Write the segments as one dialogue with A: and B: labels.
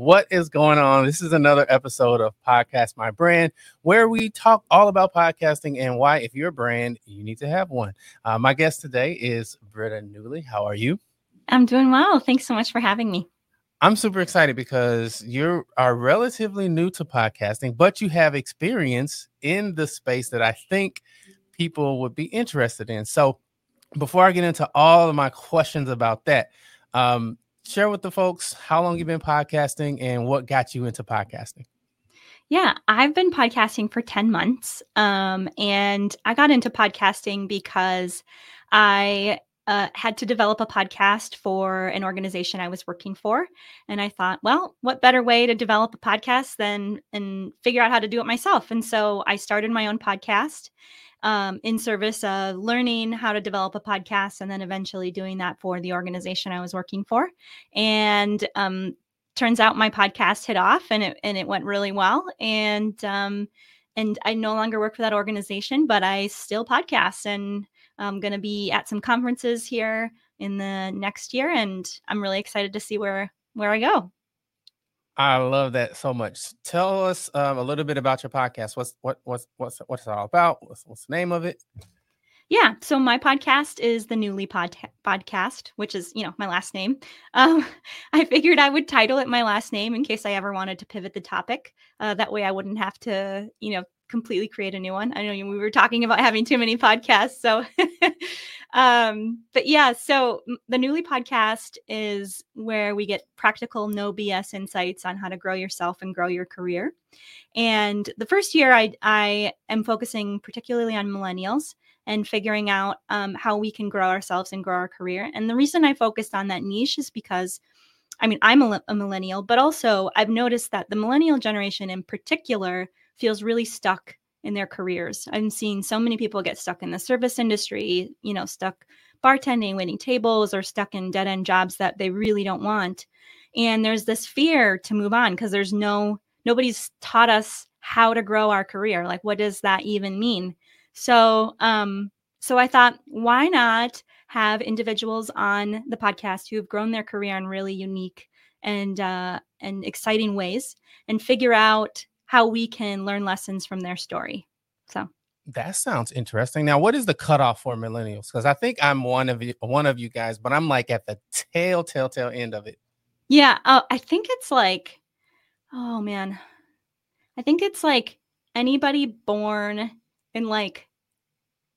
A: What is going on? This is another episode of Podcast My Brand, where we talk all about podcasting and why, if you're a brand, you need to have one. Uh, my guest today is Britta Newly. How are you?
B: I'm doing well. Thanks so much for having me.
A: I'm super excited because you are relatively new to podcasting, but you have experience in the space that I think people would be interested in. So, before I get into all of my questions about that, um, share with the folks how long you've been podcasting and what got you into podcasting.
B: Yeah, I've been podcasting for 10 months. Um, and I got into podcasting because I uh, had to develop a podcast for an organization I was working for. And I thought, well, what better way to develop a podcast than and figure out how to do it myself? And so I started my own podcast um, in service of learning how to develop a podcast and then eventually doing that for the organization I was working for. And um, turns out my podcast hit off and it and it went really well. And um, and I no longer work for that organization, but I still podcast and I'm going to be at some conferences here in the next year, and I'm really excited to see where where I go.
A: I love that so much. Tell us um, a little bit about your podcast. What's what what's what's what's it all about? What's what's the name of it?
B: Yeah, so my podcast is the Newly pod- podcast, which is you know my last name. Um, I figured I would title it my last name in case I ever wanted to pivot the topic. Uh, that way, I wouldn't have to you know completely create a new one. I know we were talking about having too many podcasts. So, um, but yeah, so the Newly podcast is where we get practical, no BS insights on how to grow yourself and grow your career. And the first year, I, I am focusing particularly on millennials and figuring out um, how we can grow ourselves and grow our career. And the reason I focused on that niche is because I mean, I'm a, a millennial, but also I've noticed that the millennial generation in particular feels really stuck in their careers. I'm seeing so many people get stuck in the service industry, you know, stuck bartending, waiting tables, or stuck in dead end jobs that they really don't want. And there's this fear to move on because there's no, nobody's taught us how to grow our career. Like, what does that even mean? So, um, so I thought, why not have individuals on the podcast who have grown their career in really unique and uh, and exciting ways, and figure out how we can learn lessons from their story. So
A: that sounds interesting. Now, what is the cutoff for millennials? Because I think I'm one of you, one of you guys, but I'm like at the tail, tail, tail end of it.
B: Yeah, uh, I think it's like, oh man, I think it's like anybody born in like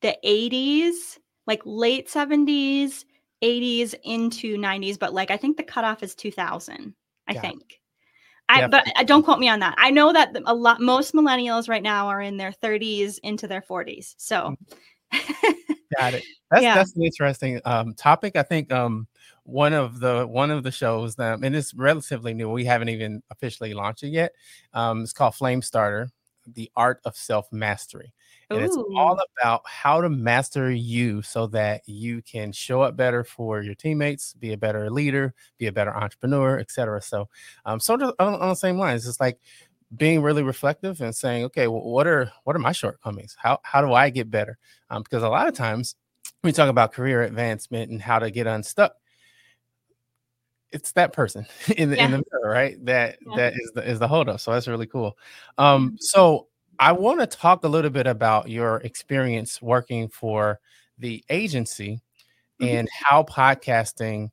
B: the 80s, like late 70s, 80s into 90s, but like I think the cutoff is 2000. I think. I, but I, don't quote me on that. I know that a lot, most millennials right now are in their 30s into their 40s. So,
A: mm. got it. That's yeah. that's an interesting um, topic. I think um, one of the one of the shows that and it's relatively new. We haven't even officially launched it yet. Um, it's called Flame Starter: The Art of Self Mastery and Ooh. it's all about how to master you so that you can show up better for your teammates be a better leader be a better entrepreneur etc so um sort of on, on the same lines it's like being really reflective and saying okay well, what are what are my shortcomings how how do i get better um, because a lot of times we talk about career advancement and how to get unstuck it's that person in the, yeah. in the mirror, right? That yeah. that is the is the holdup. So that's really cool. Um, mm-hmm. so I want to talk a little bit about your experience working for the agency mm-hmm. and how podcasting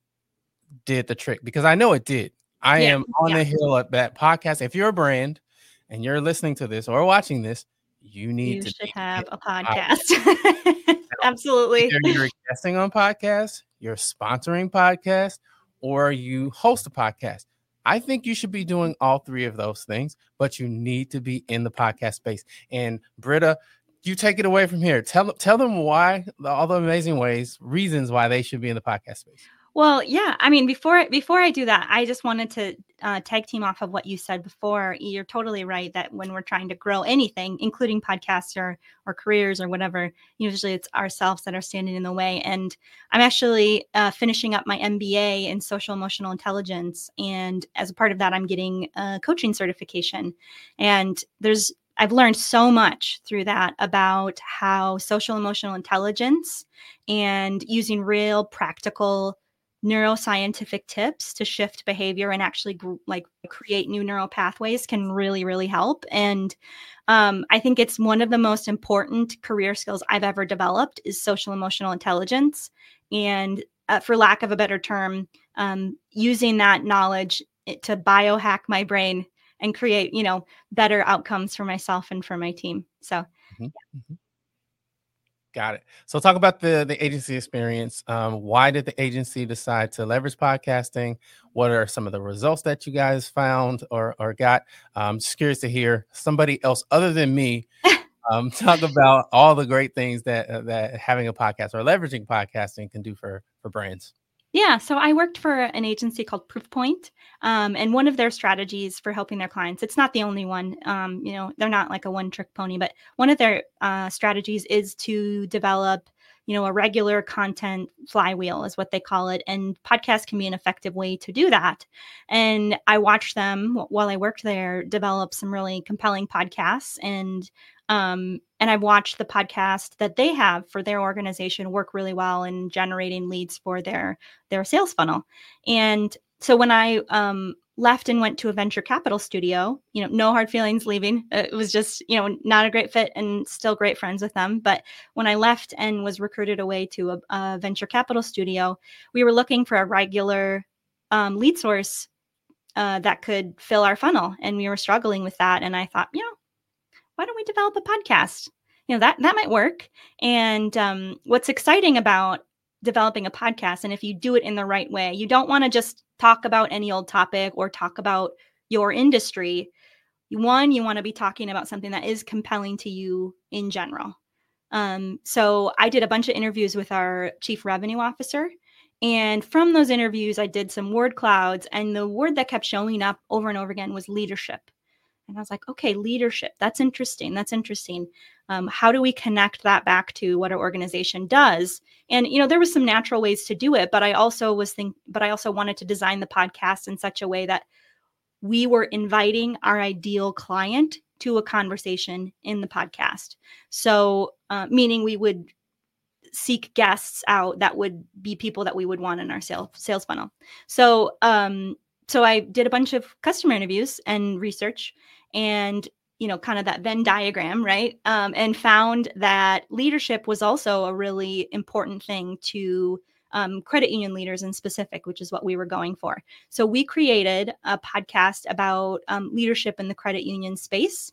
A: did the trick because I know it did. I yeah, am on yeah. the hill at that podcast. If you're a brand and you're listening to this or watching this, you need
B: you
A: to
B: should have a podcast. podcast. Absolutely.
A: Either you're guesting on podcasts, you're sponsoring podcasts, or you host a podcast. I think you should be doing all three of those things, but you need to be in the podcast space. And Britta, you take it away from here. Tell tell them why all the amazing ways, reasons why they should be in the podcast space.
B: Well, yeah. I mean, before before I do that, I just wanted to uh, tag team off of what you said before. You're totally right that when we're trying to grow anything, including podcasts or or careers or whatever, usually it's ourselves that are standing in the way. And I'm actually uh, finishing up my MBA in social emotional intelligence, and as a part of that, I'm getting a coaching certification. And there's I've learned so much through that about how social emotional intelligence and using real practical neuroscientific tips to shift behavior and actually like create new neural pathways can really really help and um, i think it's one of the most important career skills i've ever developed is social emotional intelligence and uh, for lack of a better term um, using that knowledge eh, to biohack my brain and create you know better outcomes for myself and for my team so mm-hmm. Yeah.
A: Got it. So talk about the the agency experience. Um, why did the agency decide to leverage podcasting? What are some of the results that you guys found or or got? I'm um, just curious to hear somebody else other than me um, talk about all the great things that uh, that having a podcast or leveraging podcasting can do for for brands.
B: Yeah, so I worked for an agency called Proofpoint, um, and one of their strategies for helping their clients, it's not the only one, um, you know, they're not like a one trick pony, but one of their uh, strategies is to develop, you know, a regular content flywheel, is what they call it. And podcasts can be an effective way to do that. And I watched them while I worked there develop some really compelling podcasts. And um, and I've watched the podcast that they have for their organization work really well in generating leads for their their sales funnel. And so when I um, left and went to a venture capital studio, you know, no hard feelings leaving. It was just, you know, not a great fit and still great friends with them. But when I left and was recruited away to a, a venture capital studio, we were looking for a regular um, lead source uh, that could fill our funnel, and we were struggling with that. And I thought, you know, why don't we develop a podcast? You know, that that might work. And um, what's exciting about developing a podcast, and if you do it in the right way, you don't want to just talk about any old topic or talk about your industry. One, you want to be talking about something that is compelling to you in general. Um, so I did a bunch of interviews with our chief revenue officer. And from those interviews, I did some word clouds, and the word that kept showing up over and over again was leadership. And I was like, okay, leadership. That's interesting. That's interesting. Um, how do we connect that back to what our organization does? And you know, there was some natural ways to do it, but I also was think, but I also wanted to design the podcast in such a way that we were inviting our ideal client to a conversation in the podcast. So, uh, meaning we would seek guests out that would be people that we would want in our sales sales funnel. So, um, so I did a bunch of customer interviews and research, and you know kind of that venn diagram right um, and found that leadership was also a really important thing to um, credit union leaders in specific which is what we were going for. So we created a podcast about um, leadership in the credit union space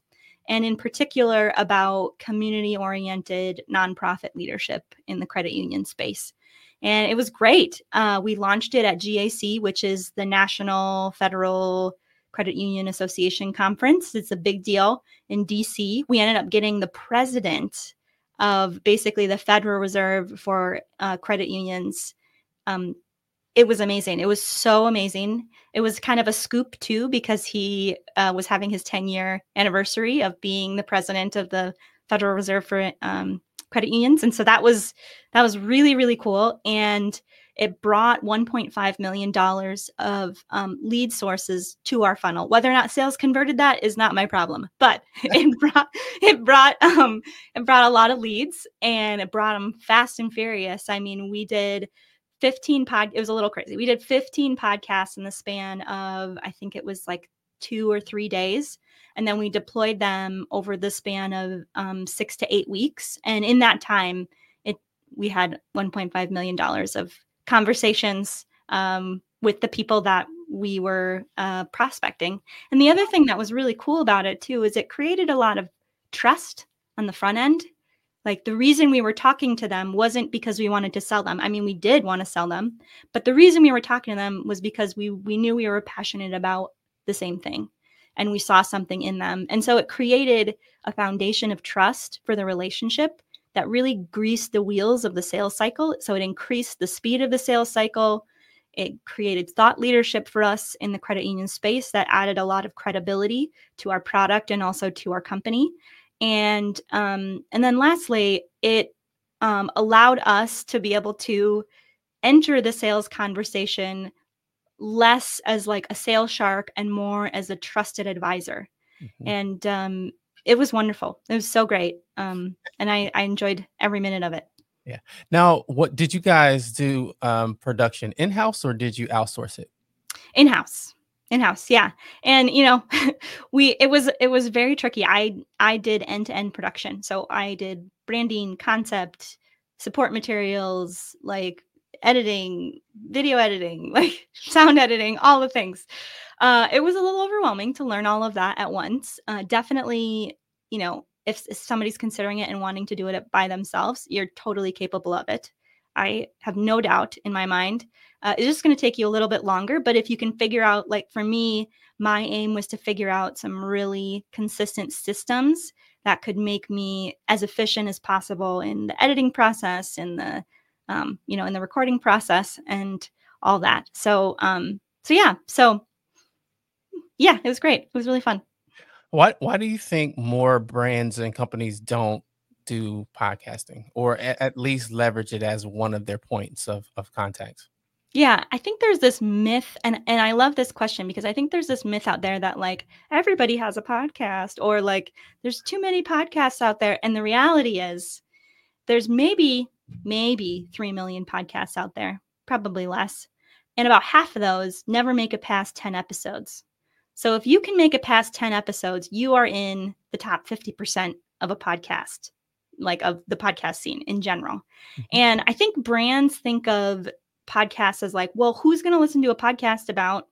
B: and in particular about community oriented nonprofit leadership in the credit union space and it was great uh, we launched it at gac which is the national federal Credit Union Association conference. It's a big deal in DC. We ended up getting the president of basically the Federal Reserve for uh, credit unions. Um, it was amazing. It was so amazing. It was kind of a scoop too because he uh, was having his 10 year anniversary of being the president of the Federal Reserve for um, credit unions, and so that was that was really really cool. And it brought $1.5 million of um, lead sources to our funnel. Whether or not sales converted that is not my problem, but it brought it brought um, it brought a lot of leads and it brought them fast and furious. I mean, we did 15 pod. It was a little crazy. We did 15 podcasts in the span of I think it was like two or three days. And then we deployed them over the span of um, six to eight weeks. And in that time, it we had 1.5 million dollars of conversations um, with the people that we were uh, prospecting. And the other thing that was really cool about it too is it created a lot of trust on the front end. Like the reason we were talking to them wasn't because we wanted to sell them. I mean, we did want to sell them, but the reason we were talking to them was because we we knew we were passionate about the same thing and we saw something in them. And so it created a foundation of trust for the relationship that really greased the wheels of the sales cycle. So it increased the speed of the sales cycle. It created thought leadership for us in the credit union space that added a lot of credibility to our product and also to our company. And um, and then lastly, it um, allowed us to be able to enter the sales conversation less as like a sales shark and more as a trusted advisor. Mm-hmm. And um, it was wonderful. It was so great. Um, and I, I enjoyed every minute of it.
A: Yeah. Now, what did you guys do um, production in house or did you outsource it?
B: In house. In house, yeah. And you know, we it was it was very tricky. I I did end to end production, so I did branding, concept, support materials, like editing, video editing, like sound editing, all the things. Uh, it was a little overwhelming to learn all of that at once. Uh, definitely, you know, if, if somebody's considering it and wanting to do it by themselves, you're totally capable of it. I have no doubt in my mind. Uh, it's just going to take you a little bit longer, but if you can figure out, like for me, my aim was to figure out some really consistent systems that could make me as efficient as possible in the editing process, in the, um, you know, in the recording process, and all that. So, um, so yeah, so yeah, it was great. It was really fun.
A: Why why do you think more brands and companies don't do podcasting or at, at least leverage it as one of their points of, of contact?
B: Yeah, I think there's this myth and and I love this question because I think there's this myth out there that like everybody has a podcast or like there's too many podcasts out there and the reality is there's maybe maybe 3 million podcasts out there, probably less. And about half of those never make it past 10 episodes. So if you can make it past 10 episodes, you are in the top 50% of a podcast, like of the podcast scene in general. Mm-hmm. And I think brands think of podcasts as like, well, who's going to listen to a podcast about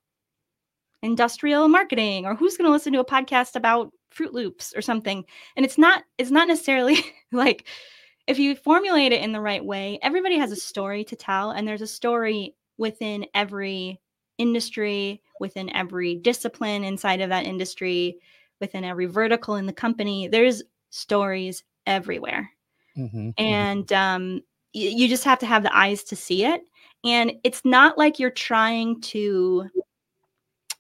B: industrial marketing or who's going to listen to a podcast about Froot Loops or something? And it's not it's not necessarily like if you formulate it in the right way, everybody has a story to tell and there's a story within every industry, within every discipline inside of that industry, within every vertical in the company. There's stories everywhere. Mm-hmm, mm-hmm. and um, you just have to have the eyes to see it. And it's not like you're trying to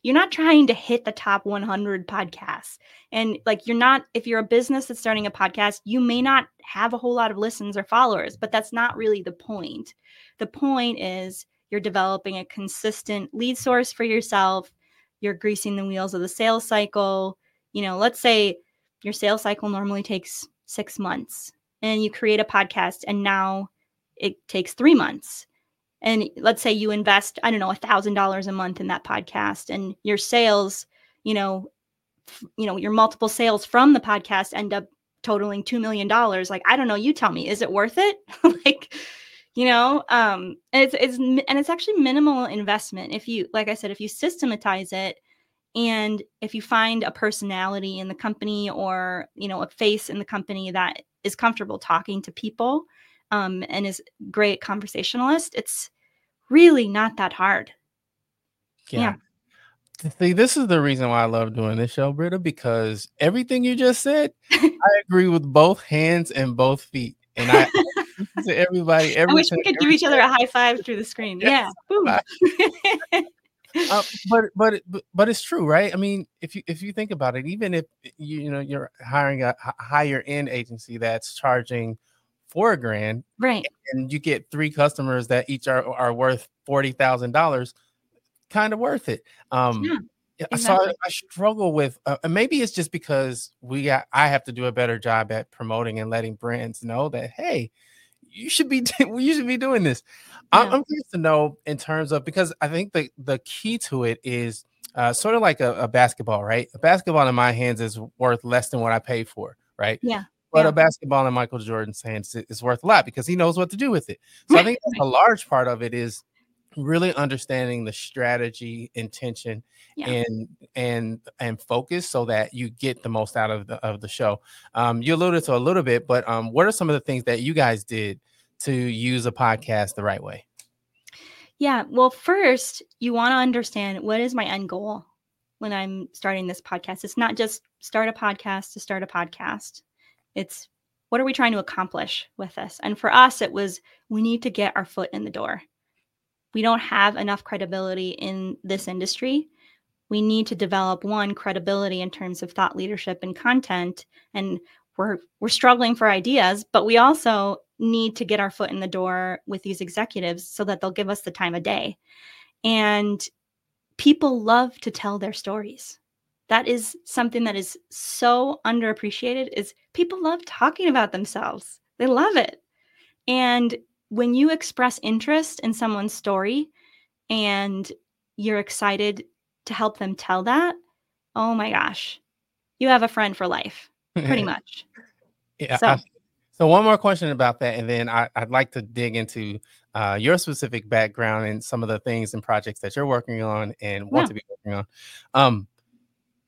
B: you're not trying to hit the top 100 podcasts and like you're not if you're a business that's starting a podcast you may not have a whole lot of listens or followers but that's not really the point the point is you're developing a consistent lead source for yourself, you're greasing the wheels of the sales cycle. You know, let's say your sales cycle normally takes six months and you create a podcast and now it takes three months. And let's say you invest, I don't know, a thousand dollars a month in that podcast and your sales, you know, f- you know, your multiple sales from the podcast end up totaling $2 million. Like, I don't know, you tell me, is it worth it? like, you know um it's it's and it's actually minimal investment if you like i said if you systematize it and if you find a personality in the company or you know a face in the company that is comfortable talking to people um, and is great conversationalist it's really not that hard
A: yeah. yeah. See, this is the reason why I love doing this show, Britta, because everything you just said, I agree with both hands and both feet. And I to everybody.
B: I wish we could give each other a high five through the screen. Yes. Yeah.
A: uh, but but but it's true, right? I mean, if you if you think about it, even if you, you know you're hiring a higher end agency that's charging four grand,
B: right,
A: and you get three customers that each are are worth forty thousand dollars, kind of worth it. Um, yeah. Exactly. So I, struggle with, uh, maybe it's just because we got, I have to do a better job at promoting and letting brands know that, hey, you should be you should be doing this. Yeah. I'm, I'm curious to know in terms of because I think the the key to it is uh, sort of like a, a, basketball, right? A basketball in my hands is worth less than what I pay for, right?
B: Yeah.
A: But
B: yeah.
A: a basketball in Michael Jordan's hands is worth a lot because he knows what to do with it. So I think a large part of it is really understanding the strategy, intention, yeah. and and and focus so that you get the most out of the of the show. Um, you alluded to a little bit, but um, what are some of the things that you guys did to use a podcast the right way?
B: Yeah, well, first you want to understand what is my end goal when I'm starting this podcast. It's not just start a podcast to start a podcast. It's what are we trying to accomplish with this? And for us, it was we need to get our foot in the door we don't have enough credibility in this industry. We need to develop one credibility in terms of thought leadership and content. And we're we're struggling for ideas, but we also need to get our foot in the door with these executives so that they'll give us the time of day. And people love to tell their stories. That is something that is so underappreciated is people love talking about themselves. They love it. And when you express interest in someone's story and you're excited to help them tell that, oh my gosh, you have a friend for life, pretty much.
A: yeah. So. I, so one more question about that, and then I, would like to dig into uh, your specific background and some of the things and projects that you're working on and want yeah. to be working on. Um,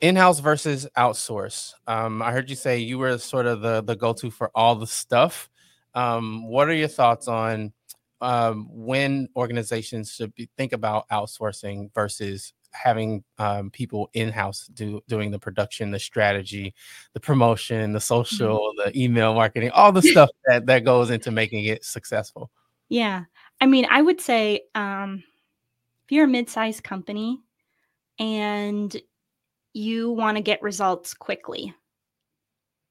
A: in-house versus outsource. Um, I heard you say you were sort of the the go-to for all the stuff. Um, what are your thoughts on um, when organizations should be, think about outsourcing versus having um, people in house do doing the production, the strategy, the promotion, the mm-hmm. social, mm-hmm. the email marketing, all the stuff that that goes into making it successful.
B: Yeah, I mean, I would say um, if you're a mid-sized company and you want to get results quickly,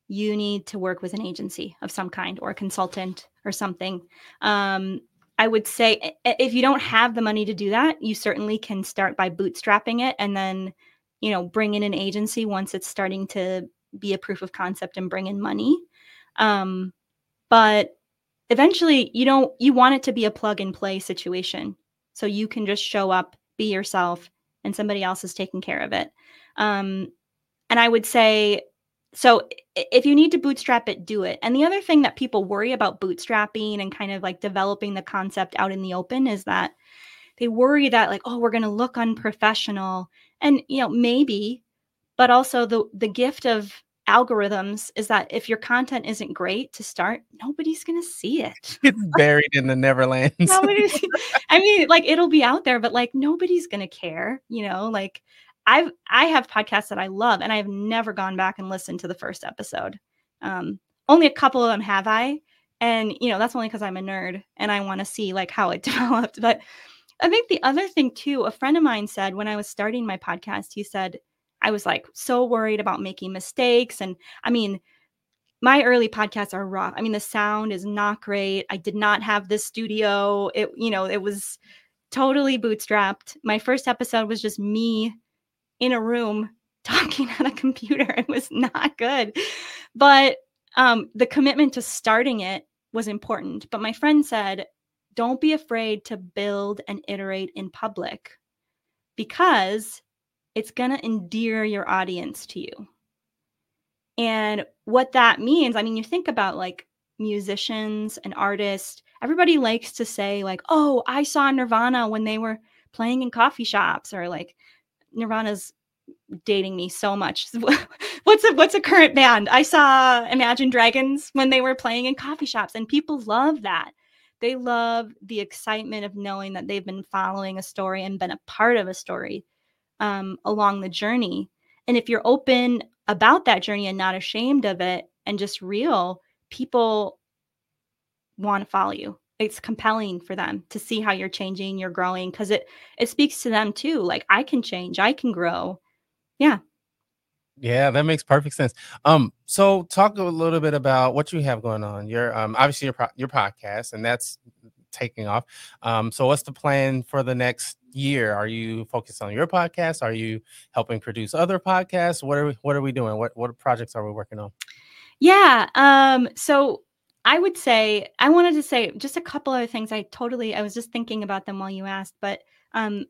B: you need to work with an agency of some kind or a consultant or something. Um, I would say if you don't have the money to do that, you certainly can start by bootstrapping it and then, you know, bring in an agency once it's starting to be a proof of concept and bring in money. Um, but eventually, you don't you want it to be a plug and play situation, so you can just show up, be yourself, and somebody else is taking care of it. Um, and I would say so if you need to bootstrap it, do it. And the other thing that people worry about bootstrapping and kind of like developing the concept out in the open is that they worry that like, oh, we're going to look unprofessional. And you know, maybe, but also the the gift of algorithms is that if your content isn't great to start, nobody's going to see it.
A: It's buried in the Neverlands.
B: I mean, like it'll be out there, but like nobody's going to care, you know, like I've I have podcasts that I love, and I've never gone back and listened to the first episode. Um, only a couple of them have I, and you know that's only because I'm a nerd and I want to see like how it developed. But I think the other thing too, a friend of mine said when I was starting my podcast, he said I was like so worried about making mistakes, and I mean my early podcasts are rough. I mean, the sound is not great. I did not have this studio. It, you know, it was totally bootstrapped. My first episode was just me in a room talking on a computer. It was not good. But um, the commitment to starting it was important. But my friend said, don't be afraid to build and iterate in public because it's going to endear your audience to you. And what that means, I mean, you think about like musicians and artists, everybody likes to say, like, oh, I saw Nirvana when they were playing in coffee shops, or like, Nirvana's dating me so much. what's a what's a current band? I saw Imagine Dragons when they were playing in coffee shops and people love that. They love the excitement of knowing that they've been following a story and been a part of a story um, along the journey. And if you're open about that journey and not ashamed of it and just real, people want to follow you it's compelling for them to see how you're changing you're growing because it it speaks to them too like i can change i can grow. Yeah.
A: Yeah that makes perfect sense. Um so talk a little bit about what you have going on. Your um obviously your pro- your podcast and that's taking off. Um so what's the plan for the next year? Are you focused on your podcast? Are you helping produce other podcasts? What are we what are we doing? What what projects are we working on?
B: Yeah um so I would say I wanted to say just a couple other things. I totally I was just thinking about them while you asked, but um,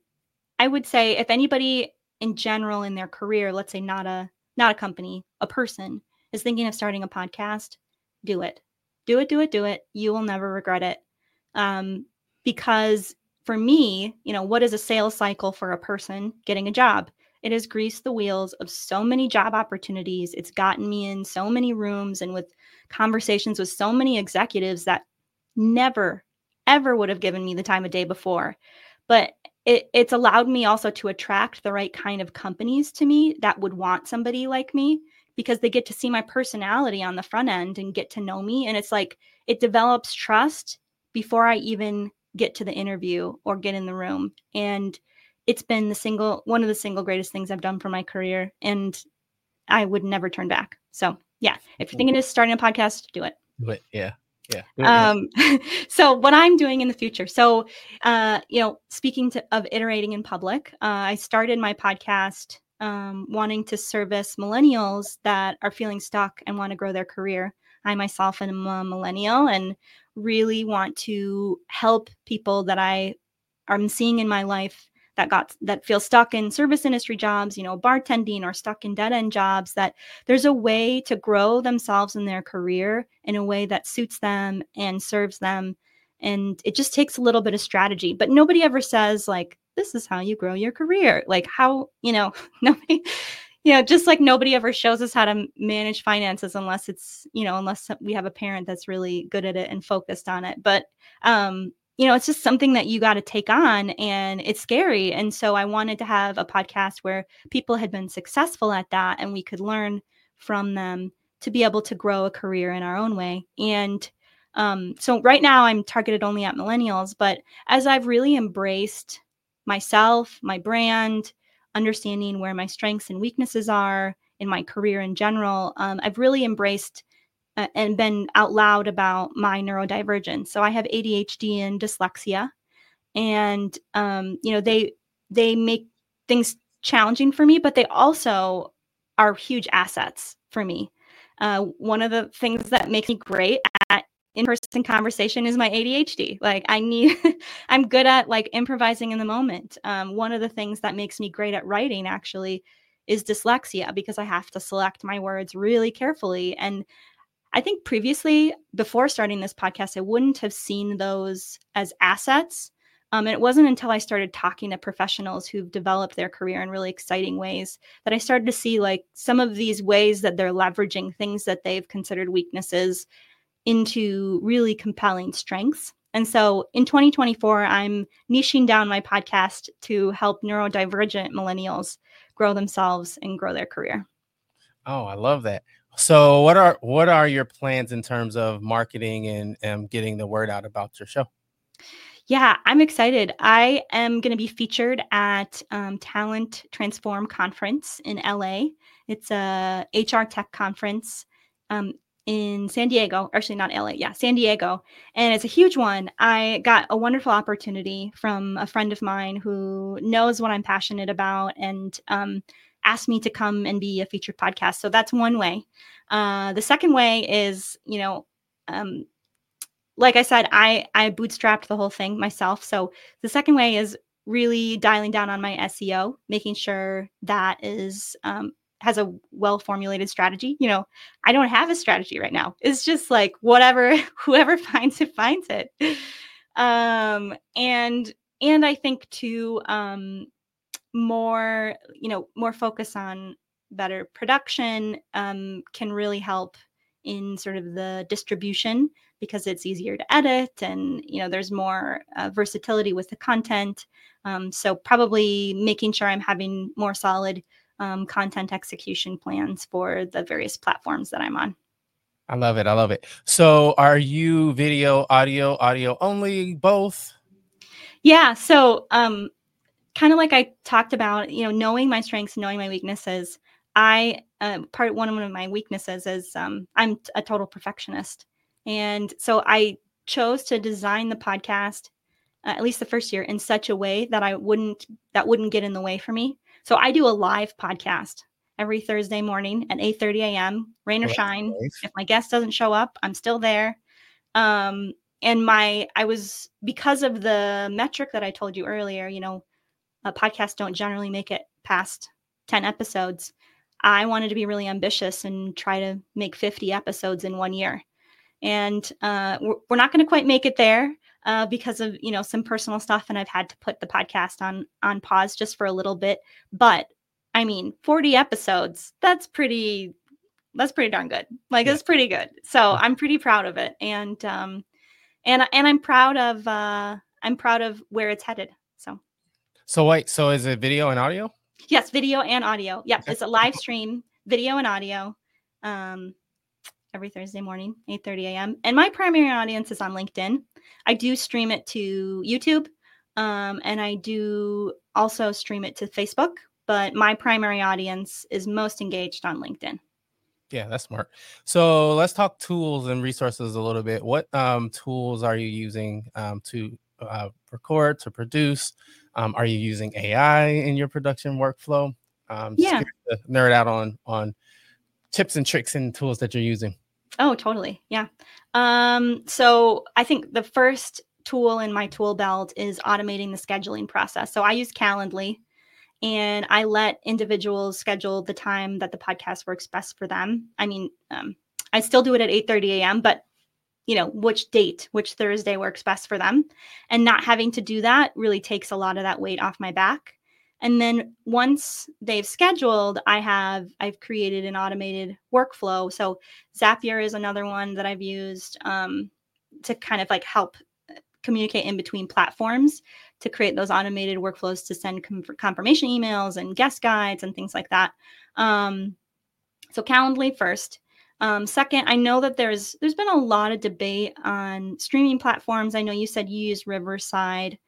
B: I would say if anybody in general in their career, let's say not a not a company, a person is thinking of starting a podcast, do it, do it, do it, do it. You will never regret it. Um, because for me, you know, what is a sales cycle for a person getting a job? It has greased the wheels of so many job opportunities. It's gotten me in so many rooms and with conversations with so many executives that never, ever would have given me the time of day before. But it, it's allowed me also to attract the right kind of companies to me that would want somebody like me because they get to see my personality on the front end and get to know me. And it's like it develops trust before I even get to the interview or get in the room. And it's been the single one of the single greatest things I've done for my career. And I would never turn back. So yeah, if you're thinking of starting a podcast, do it.
A: Do it. Yeah. Yeah.
B: Um, so what I'm doing in the future. So, uh, you know, speaking to, of iterating in public, uh, I started my podcast um, wanting to service millennials that are feeling stuck and want to grow their career. I myself am a millennial, and really want to help people that I am seeing in my life that got that feel stuck in service industry jobs, you know, bartending or stuck in dead end jobs, that there's a way to grow themselves in their career in a way that suits them and serves them. And it just takes a little bit of strategy. But nobody ever says, like, this is how you grow your career. Like, how, you know, nobody, you know, just like nobody ever shows us how to manage finances unless it's, you know, unless we have a parent that's really good at it and focused on it. But, um, you know, it's just something that you got to take on and it's scary. And so I wanted to have a podcast where people had been successful at that and we could learn from them to be able to grow a career in our own way. And um, so right now I'm targeted only at millennials, but as I've really embraced myself, my brand, understanding where my strengths and weaknesses are in my career in general, um, I've really embraced and been out loud about my neurodivergence. So I have ADHD and dyslexia, and um, you know they they make things challenging for me, but they also are huge assets for me. Uh, one of the things that makes me great at in-person conversation is my ADHD. Like I need, I'm good at like improvising in the moment. Um, one of the things that makes me great at writing actually is dyslexia because I have to select my words really carefully and I think previously, before starting this podcast, I wouldn't have seen those as assets. Um, and it wasn't until I started talking to professionals who've developed their career in really exciting ways that I started to see like some of these ways that they're leveraging things that they've considered weaknesses into really compelling strengths. And so in 2024, I'm niching down my podcast to help neurodivergent millennials grow themselves and grow their career.
A: Oh, I love that. So what are what are your plans in terms of marketing and, and getting the word out about your show?
B: Yeah, I'm excited. I am going to be featured at um, Talent Transform Conference in LA. It's a HR tech conference um, in San Diego. Actually, not LA. Yeah, San Diego, and it's a huge one. I got a wonderful opportunity from a friend of mine who knows what I'm passionate about, and um, asked me to come and be a featured podcast. So that's one way. Uh, the second way is, you know, um, like I said, I I bootstrapped the whole thing myself. So the second way is really dialing down on my SEO, making sure that is um, has a well formulated strategy. You know, I don't have a strategy right now. It's just like whatever, whoever finds it finds it. Um, and and I think too, um, more you know more focus on better production um, can really help in sort of the distribution because it's easier to edit and you know there's more uh, versatility with the content. Um, so probably making sure i'm having more solid um, content execution plans for the various platforms that i'm on.
A: I love it i love it. So are you video audio audio only both?
B: Yeah so um kind of like I talked about, you know, knowing my strengths, knowing my weaknesses. I uh, part one of my weaknesses is um, I'm a total perfectionist, and so I chose to design the podcast, uh, at least the first year, in such a way that I wouldn't that wouldn't get in the way for me. So I do a live podcast every Thursday morning at 8:30 a.m. Rain or shine. Nice. If my guest doesn't show up, I'm still there. Um, and my I was because of the metric that I told you earlier. You know, uh, podcasts don't generally make it past 10 episodes. I wanted to be really ambitious and try to make 50 episodes in one year. And uh, we're, we're, not going to quite make it there uh, because of you know some personal stuff, and I've had to put the podcast on on pause just for a little bit. But I mean, 40 episodes. That's pretty. That's pretty darn good. Like yeah. it's pretty good. So I'm pretty proud of it, and um, and and I'm proud of uh, I'm proud of where it's headed.
A: So. Wait, so is it video and audio?
B: Yes, video and audio. Yep, okay. it's a live stream, video and audio. Um, every Thursday morning, 8:30 a.m. And my primary audience is on LinkedIn. I do stream it to YouTube, um, and I do also stream it to Facebook. But my primary audience is most engaged on LinkedIn.
A: Yeah, that's smart. So let's talk tools and resources a little bit. What um, tools are you using um, to uh, record, to produce? Um, are you using AI in your production workflow? Um,
B: yeah.
A: nerd out on on tips and tricks and tools that you're using.
B: Oh, totally. Yeah. Um, so I think the first tool in my tool belt is automating the scheduling process. So I use Calendly and I let individuals schedule the time that the podcast works best for them. I mean, um, I still do it at 8 30 a.m., but you know, which date, which Thursday works best for them. And not having to do that really takes a lot of that weight off my back. And then once they've scheduled, I have I've created an automated workflow. So Zapier is another one that I've used um, to kind of like help uh, communicate in between platforms to create those automated workflows to send com- confirmation emails and guest guides and things like that. Um, so Calendly first. Um, second, I know that there's there's been a lot of debate on streaming platforms. I know you said you use Riverside,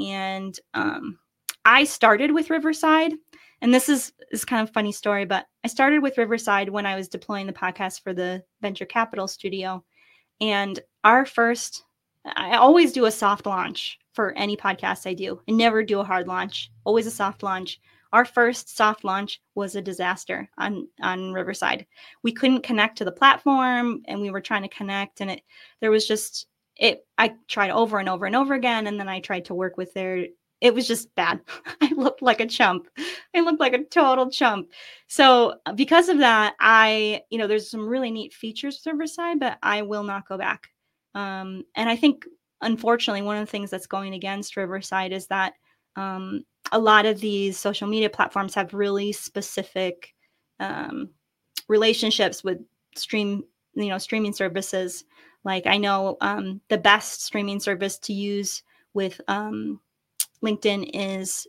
B: and um, I started with Riverside. And this is is kind of funny story, but I started with Riverside when I was deploying the podcast for the venture capital studio. And our first, I always do a soft launch for any podcast I do. I never do a hard launch, always a soft launch. Our first soft launch was a disaster on on Riverside. We couldn't connect to the platform and we were trying to connect and it there was just it I tried over and over and over again and then I tried to work with their it was just bad. I looked like a chump. I looked like a total chump. So uh, because of that, I, you know, there's some really neat features with Riverside, but I will not go back. Um, and I think, unfortunately, one of the things that's going against Riverside is that um, a lot of these social media platforms have really specific um, relationships with stream you know streaming services. Like i know um, the best streaming service to use with um, linkedin is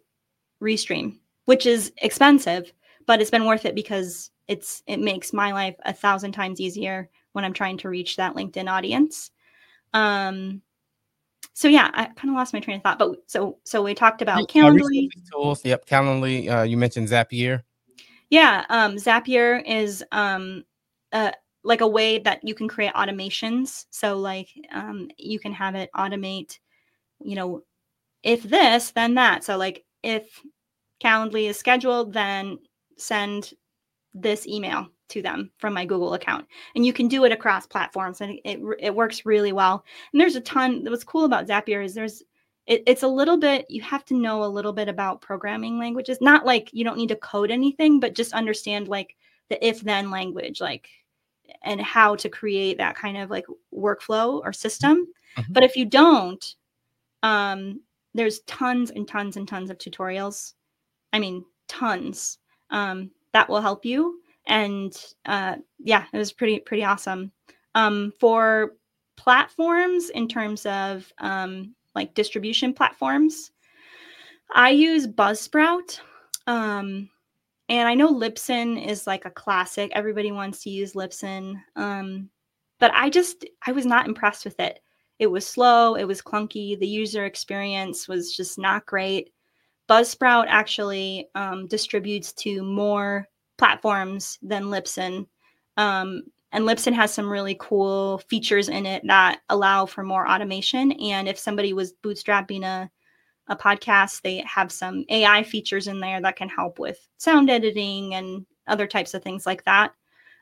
B: restream which is expensive but it's been worth it because it's it makes my life a thousand times easier when i'm trying to reach that linkedin audience. Um so yeah, I kind of lost my train of thought. But so so we talked about Calendly
A: tools. Yep, Calendly. Uh, you mentioned Zapier.
B: Yeah, um, Zapier is um, uh, like a way that you can create automations. So like um, you can have it automate, you know, if this, then that. So like if Calendly is scheduled, then send this email to them from my Google account. And you can do it across platforms and it, it works really well. And there's a ton, what's cool about Zapier is there's, it, it's a little bit, you have to know a little bit about programming languages. Not like you don't need to code anything, but just understand like the if then language, like, and how to create that kind of like workflow or system. Mm-hmm. But if you don't, um, there's tons and tons and tons of tutorials. I mean, tons um, that will help you and uh, yeah, it was pretty pretty awesome. Um, for platforms, in terms of um, like distribution platforms, I use Buzzsprout. Um, and I know Libsyn is like a classic. Everybody wants to use Libsyn. Um, but I just I was not impressed with it. It was slow, it was clunky, the user experience was just not great. Buzzsprout actually um, distributes to more platforms than Libsyn. Um, and Libsyn has some really cool features in it that allow for more automation. And if somebody was bootstrapping a, a podcast, they have some AI features in there that can help with sound editing and other types of things like that.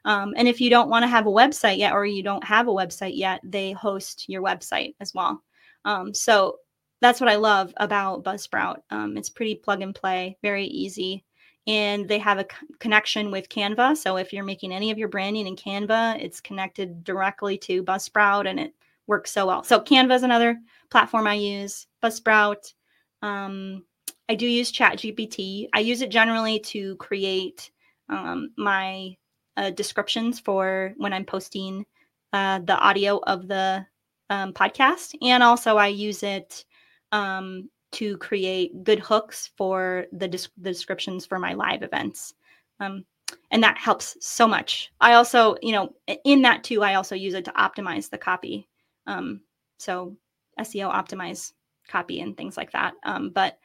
B: Um, and if you don't want to have a website yet, or you don't have a website yet, they host your website as well. Um, so that's what I love about Buzzsprout. Um, it's pretty plug and play, very easy and they have a connection with Canva. So if you're making any of your branding in Canva, it's connected directly to Buzzsprout and it works so well. So Canva is another platform I use. Buzzsprout. Um, I do use ChatGPT. I use it generally to create um, my uh, descriptions for when I'm posting uh, the audio of the um, podcast, and also I use it um, to create good hooks for the, the descriptions for my live events. Um, and that helps so much. I also, you know, in that too, I also use it to optimize the copy. Um, so SEO optimize copy and things like that. Um, but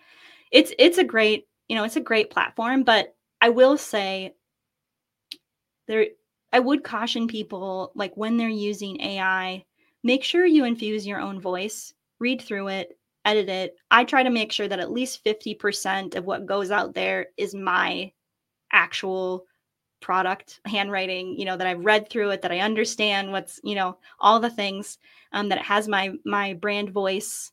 B: it's it's a great, you know, it's a great platform. But I will say there I would caution people like when they're using AI, make sure you infuse your own voice, read through it, edit it, I try to make sure that at least 50% of what goes out there is my actual product handwriting you know that i've read through it that i understand what's you know all the things um, that it has my my brand voice.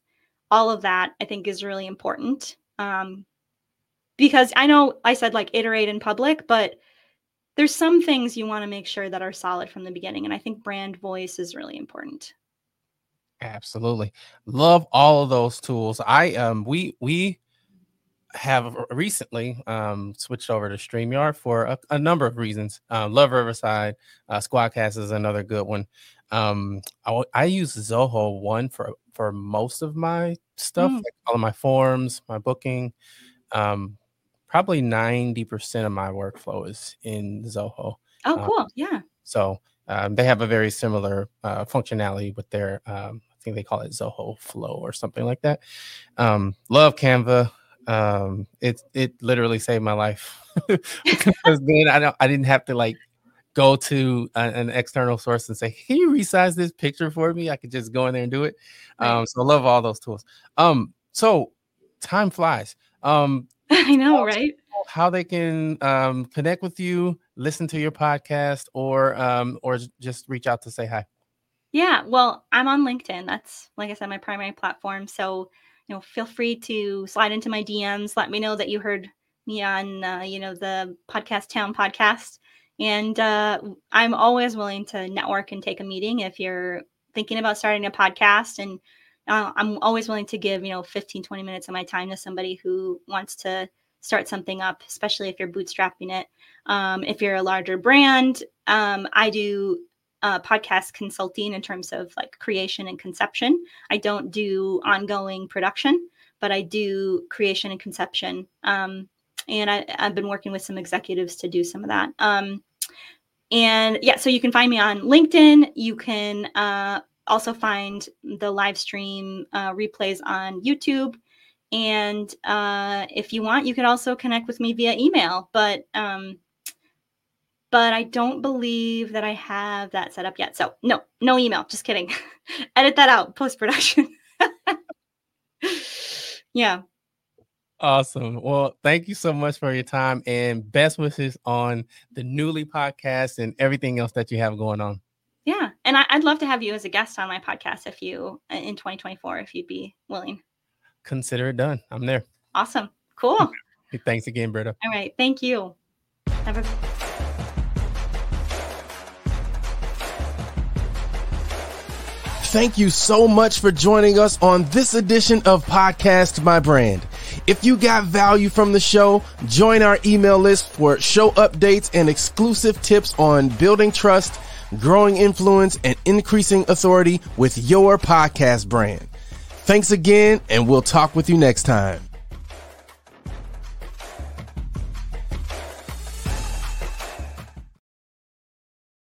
B: All of that i think is really important um, because i know i said like iterate in public but there's some things you want to make sure that are solid from the beginning and i think brand voice is really important
A: absolutely love all of those tools i um we we have recently um, switched over to StreamYard for a, a number of reasons. Uh, love Riverside. Uh, Squadcast is another good one. Um, I, I, use Zoho one for for most of my stuff, mm. like all of my forms, my booking. Um, probably ninety percent of my workflow is in Zoho.
B: Oh, um, cool! yeah.
A: So um, they have a very similar uh, functionality with their. Um, I think they call it Zoho Flow or something like that. Um, love Canva. Um it it literally saved my life because then i don't i didn't have to like go to a, an external source and say can you resize this picture for me? I could just go in there and do it. Um so i love all those tools. Um so time flies. Um
B: i know right
A: how they can um connect with you listen to your podcast or um or just reach out to say hi
B: yeah well i'm on linkedin that's like i said my primary platform so you know, feel free to slide into my DMs. Let me know that you heard me on, uh, you know, the Podcast Town podcast. And uh, I'm always willing to network and take a meeting if you're thinking about starting a podcast. And uh, I'm always willing to give, you know, 15, 20 minutes of my time to somebody who wants to start something up, especially if you're bootstrapping it. Um, if you're a larger brand, um, I do uh, podcast consulting in terms of like creation and conception. I don't do ongoing production, but I do creation and conception. Um, and I, have been working with some executives to do some of that. Um, and yeah, so you can find me on LinkedIn. You can uh, also find the live stream uh, replays on YouTube. And uh, if you want, you can also connect with me via email. But um, but I don't believe that I have that set up yet. So no, no email. Just kidding. Edit that out post production. yeah.
A: Awesome. Well, thank you so much for your time and best wishes on the Newly podcast and everything else that you have going on.
B: Yeah. And I, would love to have you as a guest on my podcast if you, in 2024, if you'd be willing.
A: Consider it done. I'm there.
B: Awesome. Cool.
A: Thanks again, Britta.
B: All right. Thank you. Have a
C: Thank you so much for joining us on this edition of Podcast My Brand. If you got value from the show, join our email list for show updates and exclusive tips on building trust, growing influence, and increasing authority with your podcast brand. Thanks again, and we'll talk with you next time.